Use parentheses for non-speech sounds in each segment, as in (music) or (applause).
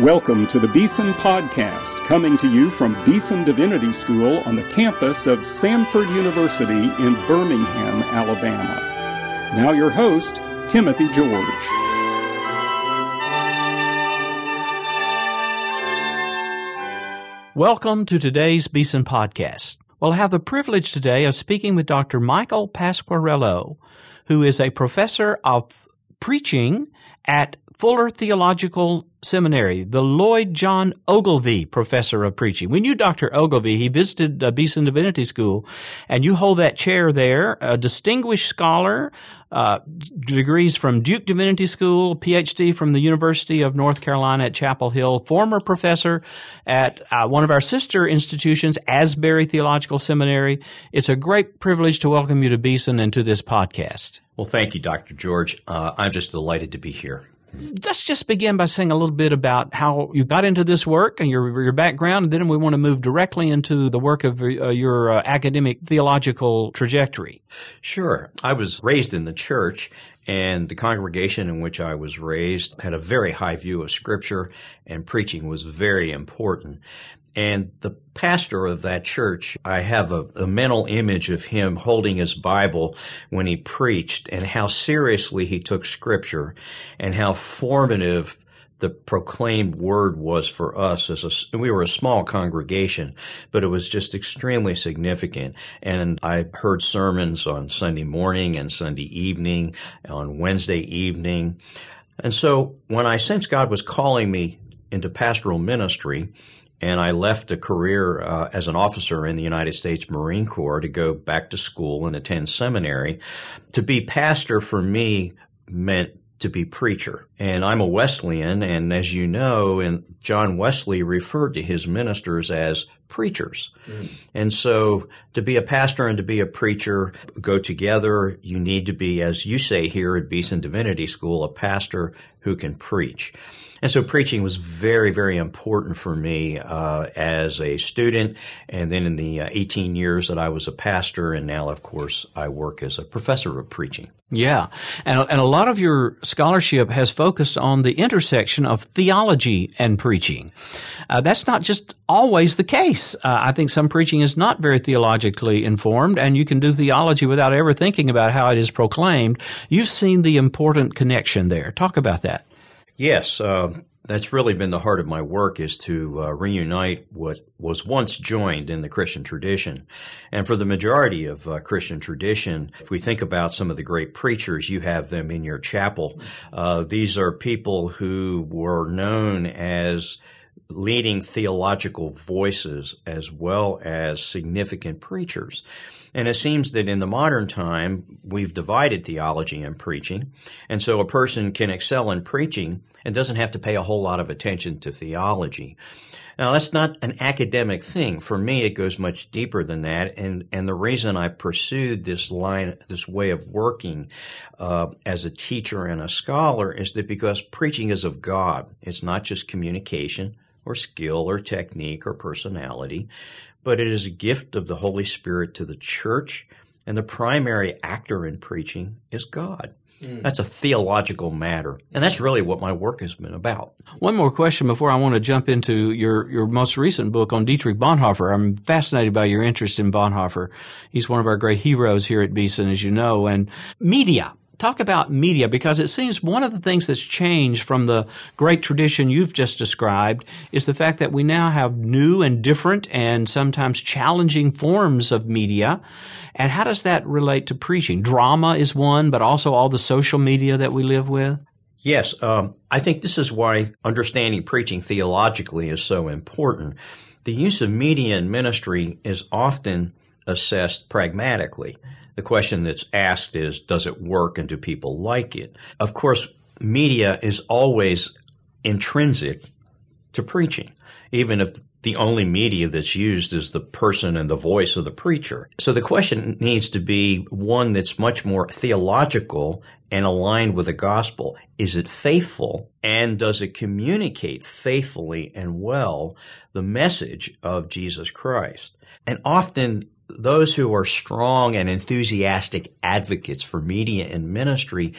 Welcome to the Beeson Podcast, coming to you from Beeson Divinity School on the campus of Samford University in Birmingham, Alabama. Now, your host, Timothy George. Welcome to today's Beeson Podcast. Well, have the privilege today of speaking with Dr. Michael Pasquarello, who is a professor of preaching at Fuller Theological Seminary, the Lloyd John Ogilvie Professor of Preaching. We knew Dr. Ogilvie. He visited uh, Beeson Divinity School, and you hold that chair there, a distinguished scholar, uh, degrees from Duke Divinity School, PhD from the University of North Carolina at Chapel Hill, former professor at uh, one of our sister institutions, Asbury Theological Seminary. It's a great privilege to welcome you to Beeson and to this podcast. Well, thank you, Dr. George. Uh, I'm just delighted to be here. Let's just begin by saying a little bit about how you got into this work and your your background, and then we want to move directly into the work of uh, your uh, academic theological trajectory. Sure. I was raised in the church, and the congregation in which I was raised had a very high view of Scripture, and preaching was very important. And the pastor of that church, I have a, a, mental image of him holding his Bible when he preached and how seriously he took scripture and how formative the proclaimed word was for us as a, we were a small congregation, but it was just extremely significant. And I heard sermons on Sunday morning and Sunday evening, on Wednesday evening. And so when I sensed God was calling me into pastoral ministry, and I left a career uh, as an officer in the United States Marine Corps to go back to school and attend seminary. To be pastor for me meant to be preacher. And I'm a Wesleyan, and as you know, and John Wesley referred to his ministers as preachers. Mm. And so to be a pastor and to be a preacher go together. You need to be, as you say here at Beeson Divinity School, a pastor who can preach. And so preaching was very, very important for me uh, as a student, and then in the uh, 18 years that I was a pastor, and now, of course, I work as a professor of preaching. Yeah, and and a lot of your scholarship has focused on the intersection of theology and preaching. Uh, that's not just always the case. Uh, I think some preaching is not very theologically informed, and you can do theology without ever thinking about how it is proclaimed. You've seen the important connection there. Talk about that. Yes, uh, that's really been the heart of my work is to uh, reunite what was once joined in the Christian tradition. And for the majority of uh, Christian tradition, if we think about some of the great preachers, you have them in your chapel. Uh, these are people who were known as leading theological voices as well as significant preachers. And it seems that in the modern time, we've divided theology and preaching. And so a person can excel in preaching and doesn't have to pay a whole lot of attention to theology. Now, that's not an academic thing. For me, it goes much deeper than that. And, and the reason I pursued this line, this way of working uh, as a teacher and a scholar is that because preaching is of God. It's not just communication or skill or technique or personality, but it is a gift of the Holy Spirit to the church. And the primary actor in preaching is God. Hmm. That's a theological matter. And that's really what my work has been about. One more question before I want to jump into your, your most recent book on Dietrich Bonhoeffer. I'm fascinated by your interest in Bonhoeffer. He's one of our great heroes here at Beeson, as you know, and media talk about media because it seems one of the things that's changed from the great tradition you've just described is the fact that we now have new and different and sometimes challenging forms of media. And how does that relate to preaching? Drama is one, but also all the social media that we live with. Yes, um, I think this is why understanding preaching theologically is so important. The use of media in ministry is often assessed pragmatically. The question that's asked is, does it work and do people like it? Of course, media is always intrinsic to preaching, even if the only media that's used is the person and the voice of the preacher. So the question needs to be one that's much more theological and aligned with the gospel. Is it faithful and does it communicate faithfully and well the message of Jesus Christ? And often those who are strong and enthusiastic advocates for media and ministry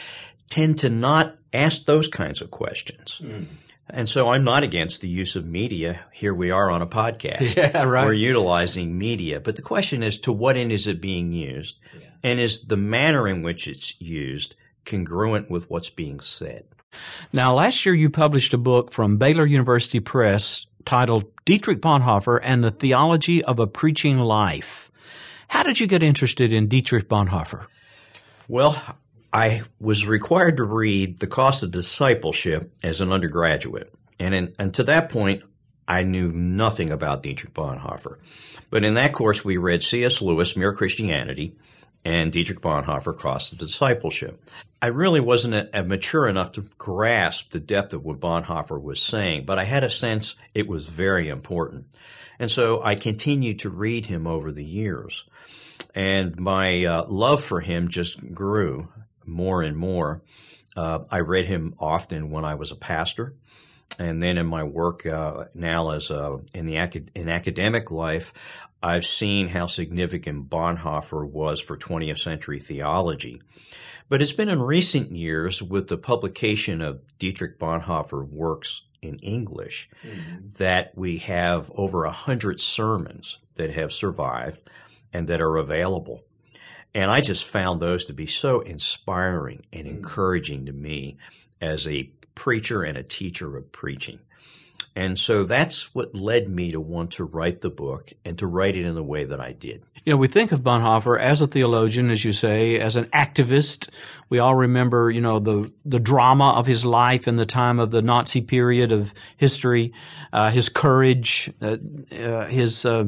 tend to not ask those kinds of questions. Mm. And so I'm not against the use of media. Here we are on a podcast. (laughs) Yeah, right. We're utilizing media. But the question is to what end is it being used? Yeah. And is the manner in which it's used congruent with what's being said? Now, last year you published a book from Baylor University Press titled Dietrich Bonhoeffer and the Theology of a Preaching Life. How did you get interested in Dietrich Bonhoeffer? Well, I was required to read The Cost of Discipleship as an undergraduate. And, in, and to that point, I knew nothing about Dietrich Bonhoeffer. But in that course, we read C.S. Lewis, Mere Christianity, and Dietrich Bonhoeffer, Cost of Discipleship. I really wasn't a, a mature enough to grasp the depth of what Bonhoeffer was saying, but I had a sense it was very important. And so I continued to read him over the years. And my uh, love for him just grew more and more. Uh, I read him often when I was a pastor, and then in my work uh, now as in the acad- in academic life, I've seen how significant Bonhoeffer was for 20th century theology. But it's been in recent years with the publication of Dietrich Bonhoeffer works in English mm-hmm. that we have over a hundred sermons that have survived and that are available. And I just found those to be so inspiring and mm. encouraging to me as a preacher and a teacher of preaching. And so that's what led me to want to write the book and to write it in the way that I did. You know, we think of Bonhoeffer as a theologian, as you say, as an activist. We all remember, you know, the the drama of his life in the time of the Nazi period of history, uh, his courage, uh, uh, his uh,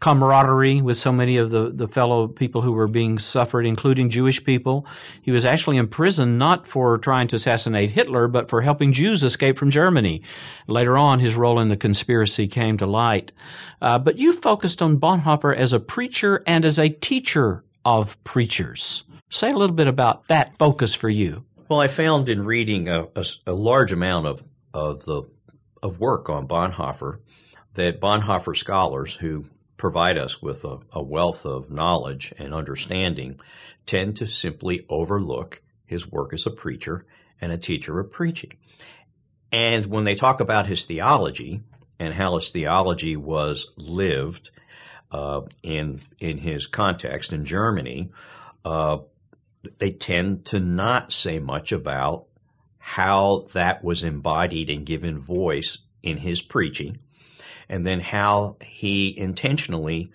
camaraderie with so many of the, the fellow people who were being suffered, including Jewish people. He was actually imprisoned not for trying to assassinate Hitler, but for helping Jews escape from Germany. Later on, his role in the conspiracy came to light. Uh, but you focused on Bonhoeffer as a preacher and as a teacher of preachers. Say a little bit about that focus for you. Well, I found in reading a, a, a large amount of, of the of work on Bonhoeffer that Bonhoeffer scholars who provide us with a, a wealth of knowledge and understanding tend to simply overlook his work as a preacher and a teacher of preaching. And when they talk about his theology and how his theology was lived uh, in in his context in Germany, uh, they tend to not say much about how that was embodied and given voice in his preaching and then how he intentionally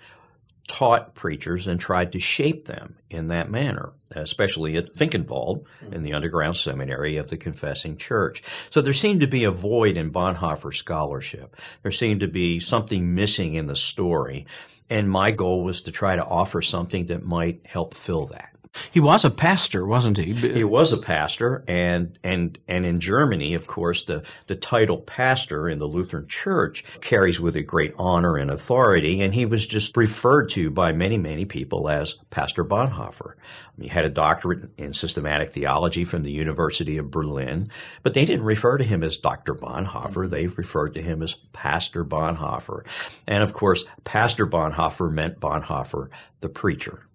taught preachers and tried to shape them in that manner, especially at Finkenwalde mm-hmm. in the underground seminary of the Confessing Church. So there seemed to be a void in Bonhoeffer scholarship. There seemed to be something missing in the story. And my goal was to try to offer something that might help fill that. He was a pastor, wasn't he? He was a pastor, and and and in Germany, of course, the the title pastor in the Lutheran Church carries with it great honor and authority, and he was just referred to by many many people as Pastor Bonhoeffer. He had a doctorate in systematic theology from the University of Berlin, but they didn't refer to him as Dr. Bonhoeffer. They referred to him as Pastor Bonhoeffer, and of course, Pastor Bonhoeffer meant Bonhoeffer the preacher.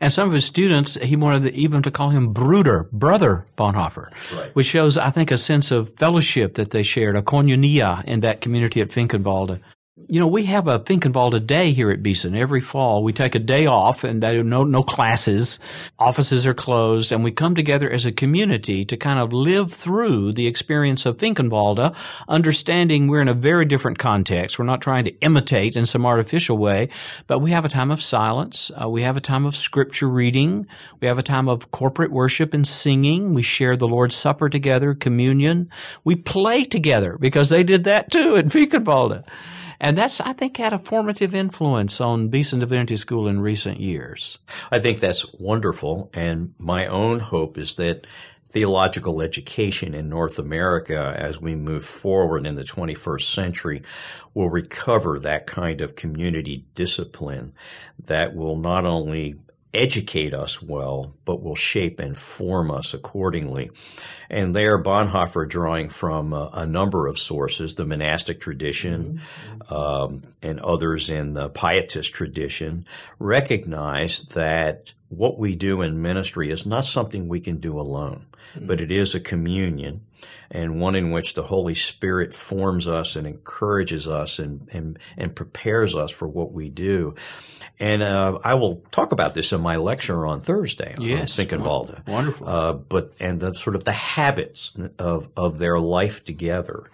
And some of his students, he wanted even to call him Bruder, brother Bonhoeffer, right. which shows, I think, a sense of fellowship that they shared, a koinonia in that community at Finkenwalde. You know, we have a Finkenwalde day here at Beeson every fall. We take a day off and that no no classes, offices are closed, and we come together as a community to kind of live through the experience of Finkenwalde, understanding we're in a very different context. We're not trying to imitate in some artificial way, but we have a time of silence. Uh, we have a time of scripture reading. We have a time of corporate worship and singing. We share the Lord's Supper together, communion. We play together because they did that too at (laughs) Finkenwalde. And that's, I think, had a formative influence on Beeson Divinity School in recent years. I think that's wonderful. And my own hope is that theological education in North America as we move forward in the 21st century will recover that kind of community discipline that will not only educate us well, but will shape and form us accordingly. And there, Bonhoeffer, drawing from a, a number of sources, the monastic tradition mm-hmm. um, and others in the pietist tradition, recognize that what we do in ministry is not something we can do alone, mm-hmm. but it is a communion and one in which the Holy Spirit forms us and encourages us and, and, and prepares us for what we do. And uh, I will talk about this in my lecture on Thursday yes. on Finkenwalde. Wonderful. Uh, but and the sort of the habits of of their life together.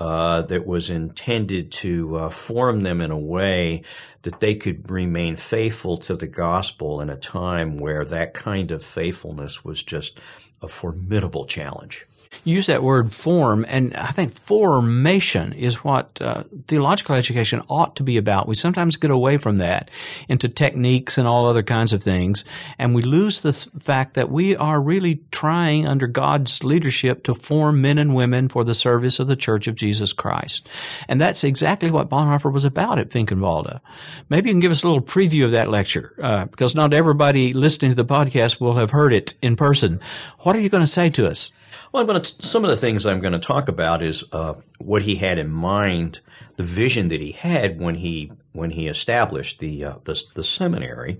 Uh, that was intended to uh, form them in a way that they could remain faithful to the gospel in a time where that kind of faithfulness was just a formidable challenge use that word form, and I think formation is what uh, theological education ought to be about. We sometimes get away from that into techniques and all other kinds of things, and we lose the fact that we are really trying under God's leadership to form men and women for the service of the Church of Jesus Christ. And that's exactly what Bonhoeffer was about at Finkenwalde. Maybe you can give us a little preview of that lecture, uh, because not everybody listening to the podcast will have heard it in person. What are you going to say to us? Well, to, some of the things I'm going to talk about is uh, what he had in mind, the vision that he had when he when he established the uh, the, the, seminary.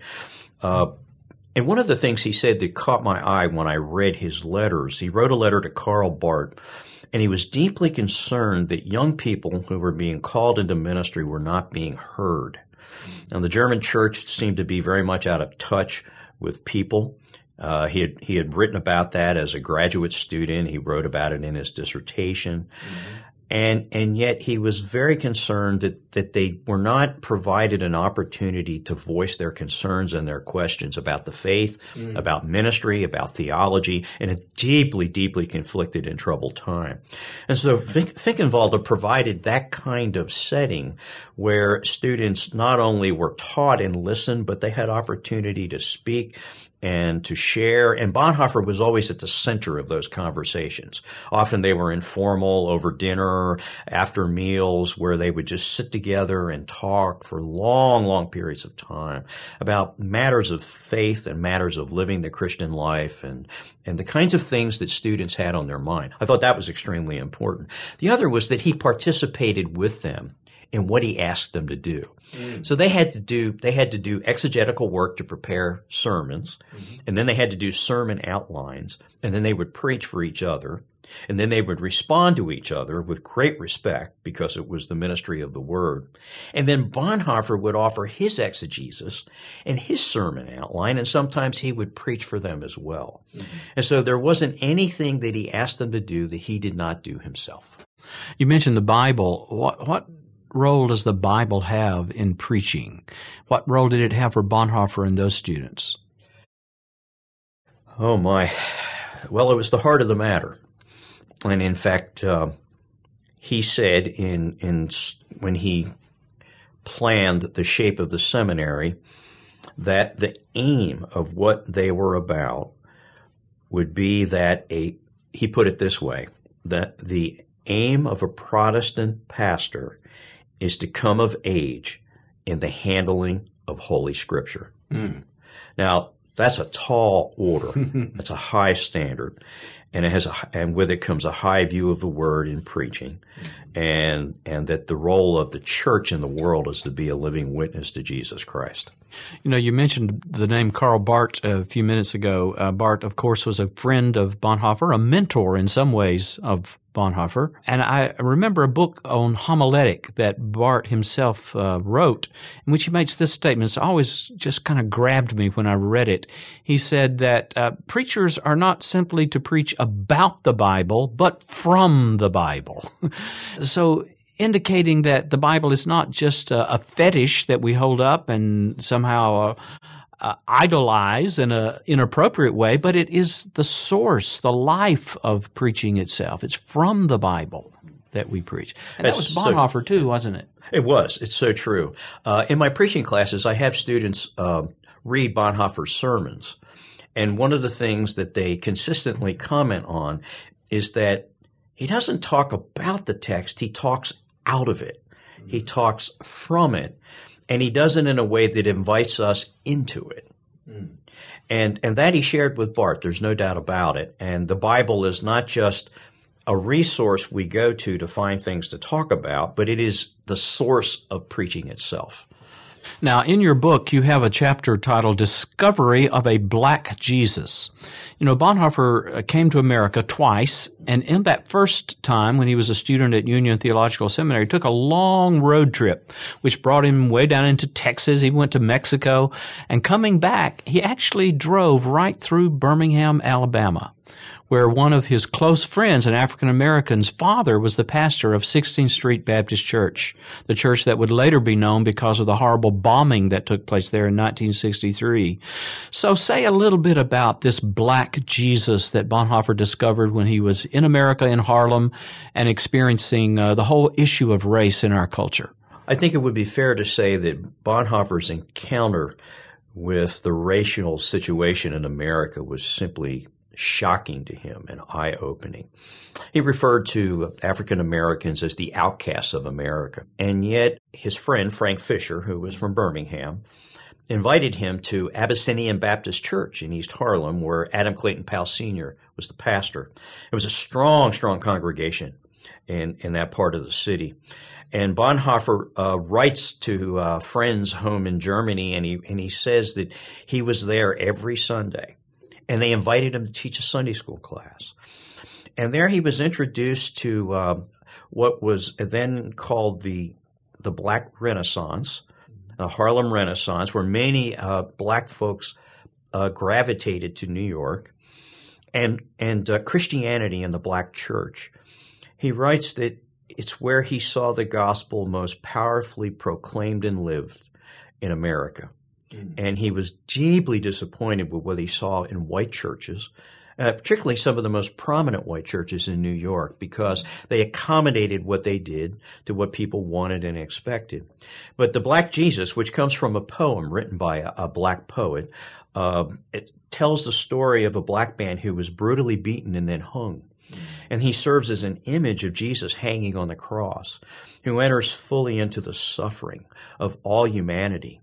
Uh, and one of the things he said that caught my eye when I read his letters, he wrote a letter to Karl Barth, and he was deeply concerned that young people who were being called into ministry were not being heard. Now, the German church seemed to be very much out of touch with people. Uh, he had he had written about that as a graduate student. He wrote about it in his dissertation, mm-hmm. and and yet he was very concerned that that they were not provided an opportunity to voice their concerns and their questions about the faith, mm-hmm. about ministry, about theology, in a deeply deeply conflicted and troubled time. And so Finkenwalde provided that kind of setting where students not only were taught and listened, but they had opportunity to speak and to share. And Bonhoeffer was always at the center of those conversations. Often they were informal over dinner, after meals, where they would just sit together and talk for long, long periods of time about matters of faith and matters of living the Christian life and, and the kinds of things that students had on their mind. I thought that was extremely important. The other was that he participated with them in what he asked them to do. Mm. So they had to do they had to do exegetical work to prepare sermons, mm-hmm. and then they had to do sermon outlines, and then they would preach for each other, and then they would respond to each other with great respect because it was the ministry of the word. And then Bonhoeffer would offer his exegesis and his sermon outline, and sometimes he would preach for them as well. Mm-hmm. And so there wasn't anything that he asked them to do that he did not do himself. You mentioned the Bible. What what role does the Bible have in preaching? What role did it have for Bonhoeffer and those students? Oh my. Well, it was the heart of the matter. And in fact, uh, he said in, in, when he planned the shape of the seminary that the aim of what they were about would be that a, he put it this way, that the aim of a Protestant pastor is to come of age in the handling of Holy Scripture. Mm. Now, that's a tall order. (laughs) that's a high standard. And it has a, and with it comes a high view of the word in preaching and, and that the role of the church in the world is to be a living witness to Jesus Christ. You know, you mentioned the name Karl Barth a few minutes ago. Uh, Barth, of course, was a friend of Bonhoeffer, a mentor in some ways of Bonhoeffer. And I remember a book on homiletic that Barth himself uh, wrote, in which he makes this statement. It's always just kind of grabbed me when I read it. He said that uh, preachers are not simply to preach about the Bible, but from the Bible. (laughs) so indicating that the Bible is not just a, a, fetish that we hold up and somehow uh, idolize in an inappropriate way, but it is the source, the life of preaching itself. It's from the Bible that we preach. And That's that was Bonhoeffer so, too, wasn't it? It was. It's so true. Uh, in my preaching classes, I have students uh, read Bonhoeffer's sermons. And one of the things that they consistently comment on is that he doesn't talk about the text, he talks out of it. He talks from it and he does it in a way that invites us into it. Mm. And and that he shared with Barth. There's no doubt about it. And the Bible is not just a resource we go to to find things to talk about, but it is the source of preaching itself. Now, in your book, you have a chapter titled Discovery of a Black Jesus. You know, Bonhoeffer uh, came to America twice, and in that first time, when he was a student at Union Theological Seminary, he took a long road trip, which brought him way down into Texas. He went to Mexico, and coming back, he actually drove right through Birmingham, Alabama where one of his close friends, an African American's father, was the pastor of 16th Street Baptist Church, the church that would later be known because of the horrible bombing that took place there in 1963. So say a little bit about this black Jesus that Bonhoeffer discovered when he was in America in Harlem and experiencing uh, the whole issue of race in our culture. I think it would be fair to say that Bonhoeffer's encounter with the racial situation in America was simply shocking to him and eye opening. He referred to African Americans as the outcasts of America. And yet, his friend, Frank Fisher, who was from Birmingham, invited him to Abyssinian Baptist Church in East Harlem, where Adam Clayton Powell Sr. was the pastor. It was a strong, strong congregation in, in that part of the city. And Bonhoeffer uh, writes to uh, friends home in Germany, and he and he says that he was there every Sunday and they invited him to teach a Sunday school class. And there he was introduced to uh, what was then called the the Black Renaissance, the Harlem Renaissance, where many uh, black folks uh, gravitated to New York, and and uh, Christianity in the black church. He writes that it's where he saw the gospel most powerfully proclaimed and lived in America. Mm. And he was deeply disappointed with what he saw in white churches, uh, particularly some of the most prominent white churches in New York, because they accommodated what they did to what people wanted and expected. But the Black Jesus, which comes from a poem written by a, a black poet, uh, it tells the story of a black man who was brutally beaten and then hung. Mm. And he serves as an image of Jesus hanging on the cross, who enters fully into the suffering of all humanity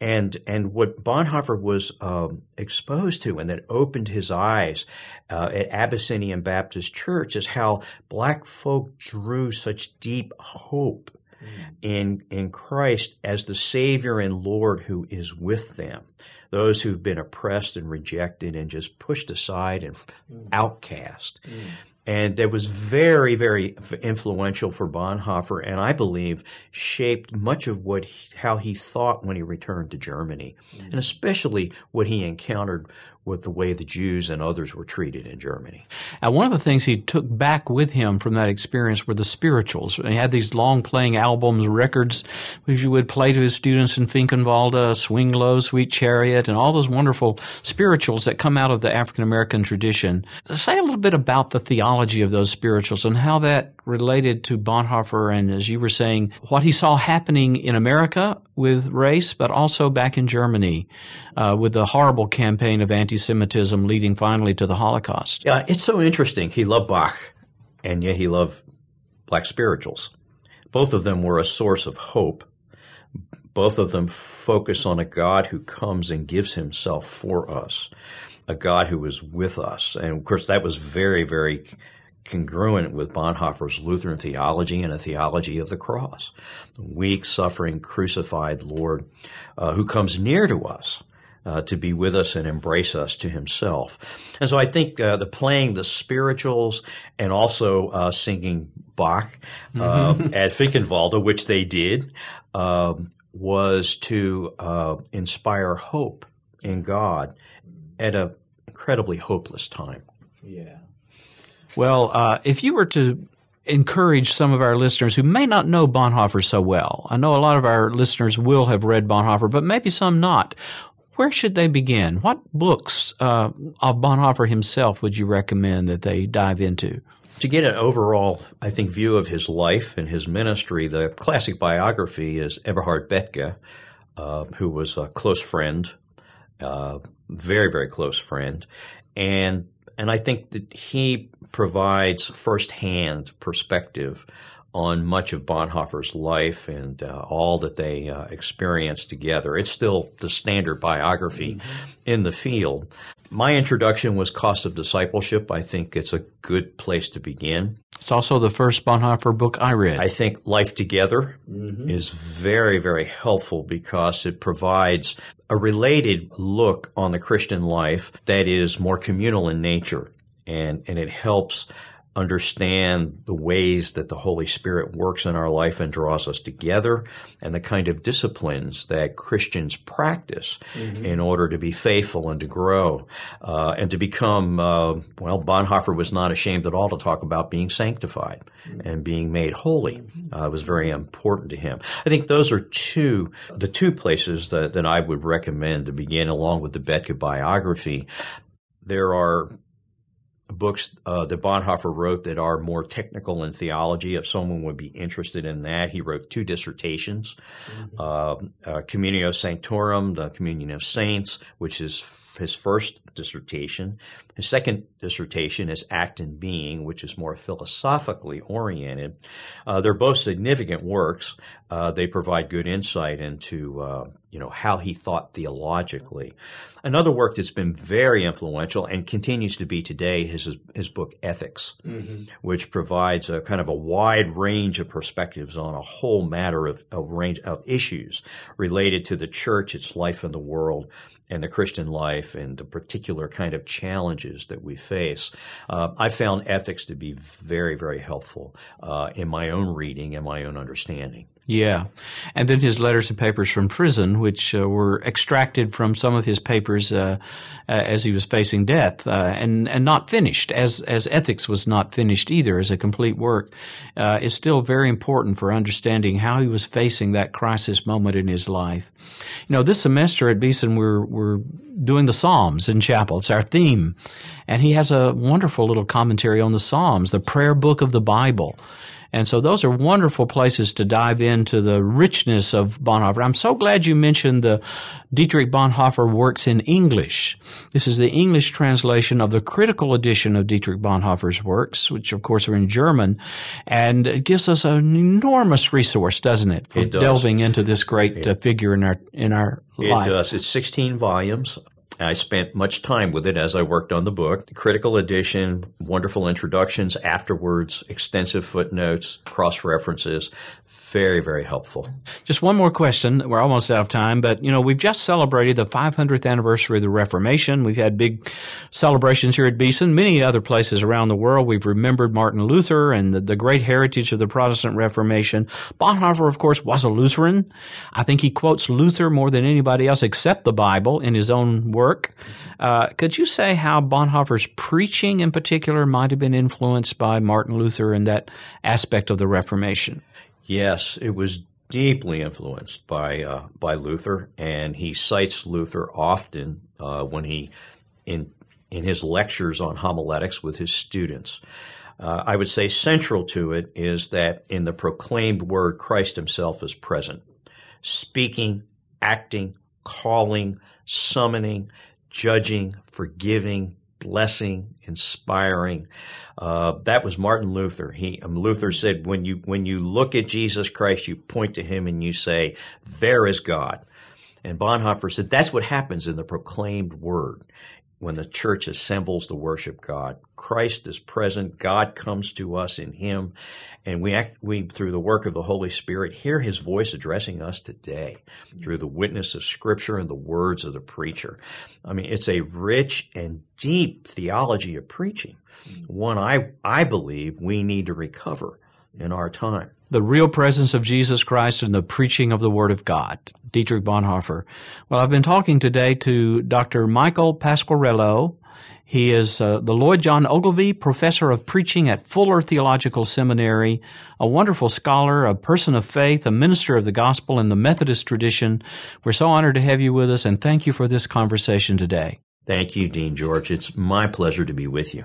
and and what Bonhoeffer was um, exposed to and that opened his eyes uh, at Abyssinian Baptist Church is how black folk drew such deep hope mm. in in Christ as the Savior and Lord who is with them. Those who've been oppressed and rejected and just pushed aside and mm. outcast. Mm and it was very, very influential for Bonhoeffer, and I believe shaped much of what he, how he thought when he returned to Germany, mm-hmm. and especially what he encountered with the way the Jews and others were treated in Germany. And one of the things he took back with him from that experience were the spirituals. He had these long playing albums, records, which he would play to his students in Finkenwalde, Swing Low, Sweet Chariot, and all those wonderful spirituals that come out of the African American tradition. Say a little bit about the theology of those spirituals and how that related to Bonhoeffer and, as you were saying, what he saw happening in America with race, but also back in Germany uh, with the horrible campaign of anti anti-Semitism leading finally to the Holocaust. Yeah, it's so interesting. He loved Bach, and yet he loved black spirituals. Both of them were a source of hope. Both of them focus on a God who comes and gives himself for us, a God who is with us. And of course, that was very, very congruent with Bonhoeffer's Lutheran theology and a theology of the cross. The weak, suffering, crucified Lord uh, who comes near to us uh, to be with us and embrace us to himself. And so I think uh, the playing the spirituals and also uh, singing Bach mm-hmm. (laughs) at Finkenwalde, which they did, um, was to uh, inspire hope in God at an incredibly hopeless time. Yeah. Well, uh, if you were to encourage some of our listeners who may not know Bonhoeffer so well. I know a lot of our listeners will have read Bonhoeffer, but maybe some not where should they begin? What books uh, of Bonhoeffer himself would you recommend that they dive into? To get an overall, I think, view of his life and his ministry, the classic biography is Eberhard Bethge, uh, who was a close friend, uh, very, very close friend, and and I think that he provides firsthand perspective on much of Bonhoeffer's life and uh, all that they uh, experienced together. It's still the standard biography mm-hmm. in the field. My introduction was Cost of Discipleship. I think it's a good place to begin. It's also the first Bonhoeffer book I read. I think Life Together mm-hmm. is very, very helpful because it provides a related look on the Christian life that is more communal in nature. And, and it helps understand the ways that the Holy Spirit works in our life and draws us together and the kind of disciplines that Christians practice mm-hmm. in order to be faithful and to grow uh, and to become, uh, well, Bonhoeffer was not ashamed at all to talk about being sanctified mm-hmm. and being made holy. Uh, was very important to him. I think those are two, the two places that, that I would recommend to begin along with the Bethge biography. There are books uh, that Bonhoeffer wrote that are more technical in theology. If someone would be interested in that, he wrote two dissertations: mm-hmm. uh, uh, Communio Sanctorum, the Communion of Saints, which is his first dissertation. His second dissertation is Act and Being, which is more philosophically oriented. Uh, they're both significant works. Uh, they provide good insight into uh, you know how he thought theologically. Another work that's been very influential and continues to be today is his, his book Ethics, mm-hmm. which provides a kind of a wide range of perspectives on a whole matter of a range of issues related to the church, its life in the world, and the Christian life and the particular kind of challenges that we face. Uh, I found ethics to be very, very helpful uh, in my own reading and my own understanding. Yeah. And then his letters and papers from prison, which uh, were extracted from some of his papers uh, uh, as he was facing death, uh, and, and not finished, as, as ethics was not finished either as a complete work, uh, is still very important for understanding how he was facing that crisis moment in his life. You know, this semester at Beeson, we're, we're doing the Psalms in chapel. It's our theme. And he has a wonderful little commentary on the Psalms, the prayer book of the Bible. And so those are wonderful places to dive into the richness of Bonhoeffer. I'm so glad you mentioned the Dietrich Bonhoeffer works in English. This is the English translation of the critical edition of Dietrich Bonhoeffer's works, which of course are in German. And it gives us an enormous resource, doesn't it, for it does. delving into this great uh, figure in our, in our it life. It does. It's 16 volumes. I spent much time with it as I worked on the book. Critical edition, wonderful introductions, afterwards, extensive footnotes, cross references very, very helpful. Just one more question. We're almost out of time, but you know, we've just celebrated the 500th anniversary of the Reformation. We've had big celebrations here at Beeson, many other places around the world. We've remembered Martin Luther and the, the great heritage of the Protestant Reformation. Bonhoeffer, of course, was a Lutheran. I think he quotes Luther more than anybody else except the Bible in his own work. Uh, could you say how Bonhoeffer's preaching in particular might have been influenced by Martin Luther and that aspect of the Reformation? Yes, it was deeply influenced by uh, by Luther, and he cites Luther often uh, when he in in his lectures on homiletics with his students. Uh, I would say central to it is that in the proclaimed word, Christ Himself is present, speaking, acting, calling, summoning, judging, forgiving, blessing, inspiring. Uh, that was Martin Luther. He um, Luther said, when you when you look at Jesus Christ, you point to him and you say, "There is God." And Bonhoeffer said that's what happens in the proclaimed word when the church assembles to worship God. Christ is present. God comes to us in Him, and we act, we through the work of the Holy Spirit hear His voice addressing us today through the witness of Scripture and the words of the preacher. I mean, it's a rich and deep theology of preaching, one I I believe we need to recover in our time the real presence of Jesus Christ and the preaching of the Word of God. Dietrich Bonhoeffer. Well, I've been talking today to Dr. Michael Pasquarello. He is uh, the Lloyd John Ogilvie Professor of Preaching at Fuller Theological Seminary, a wonderful scholar, a person of faith, a minister of the gospel in the Methodist tradition. We're so honored to have you with us, and thank you for this conversation today. Thank you, Dean George. It's my pleasure to be with you.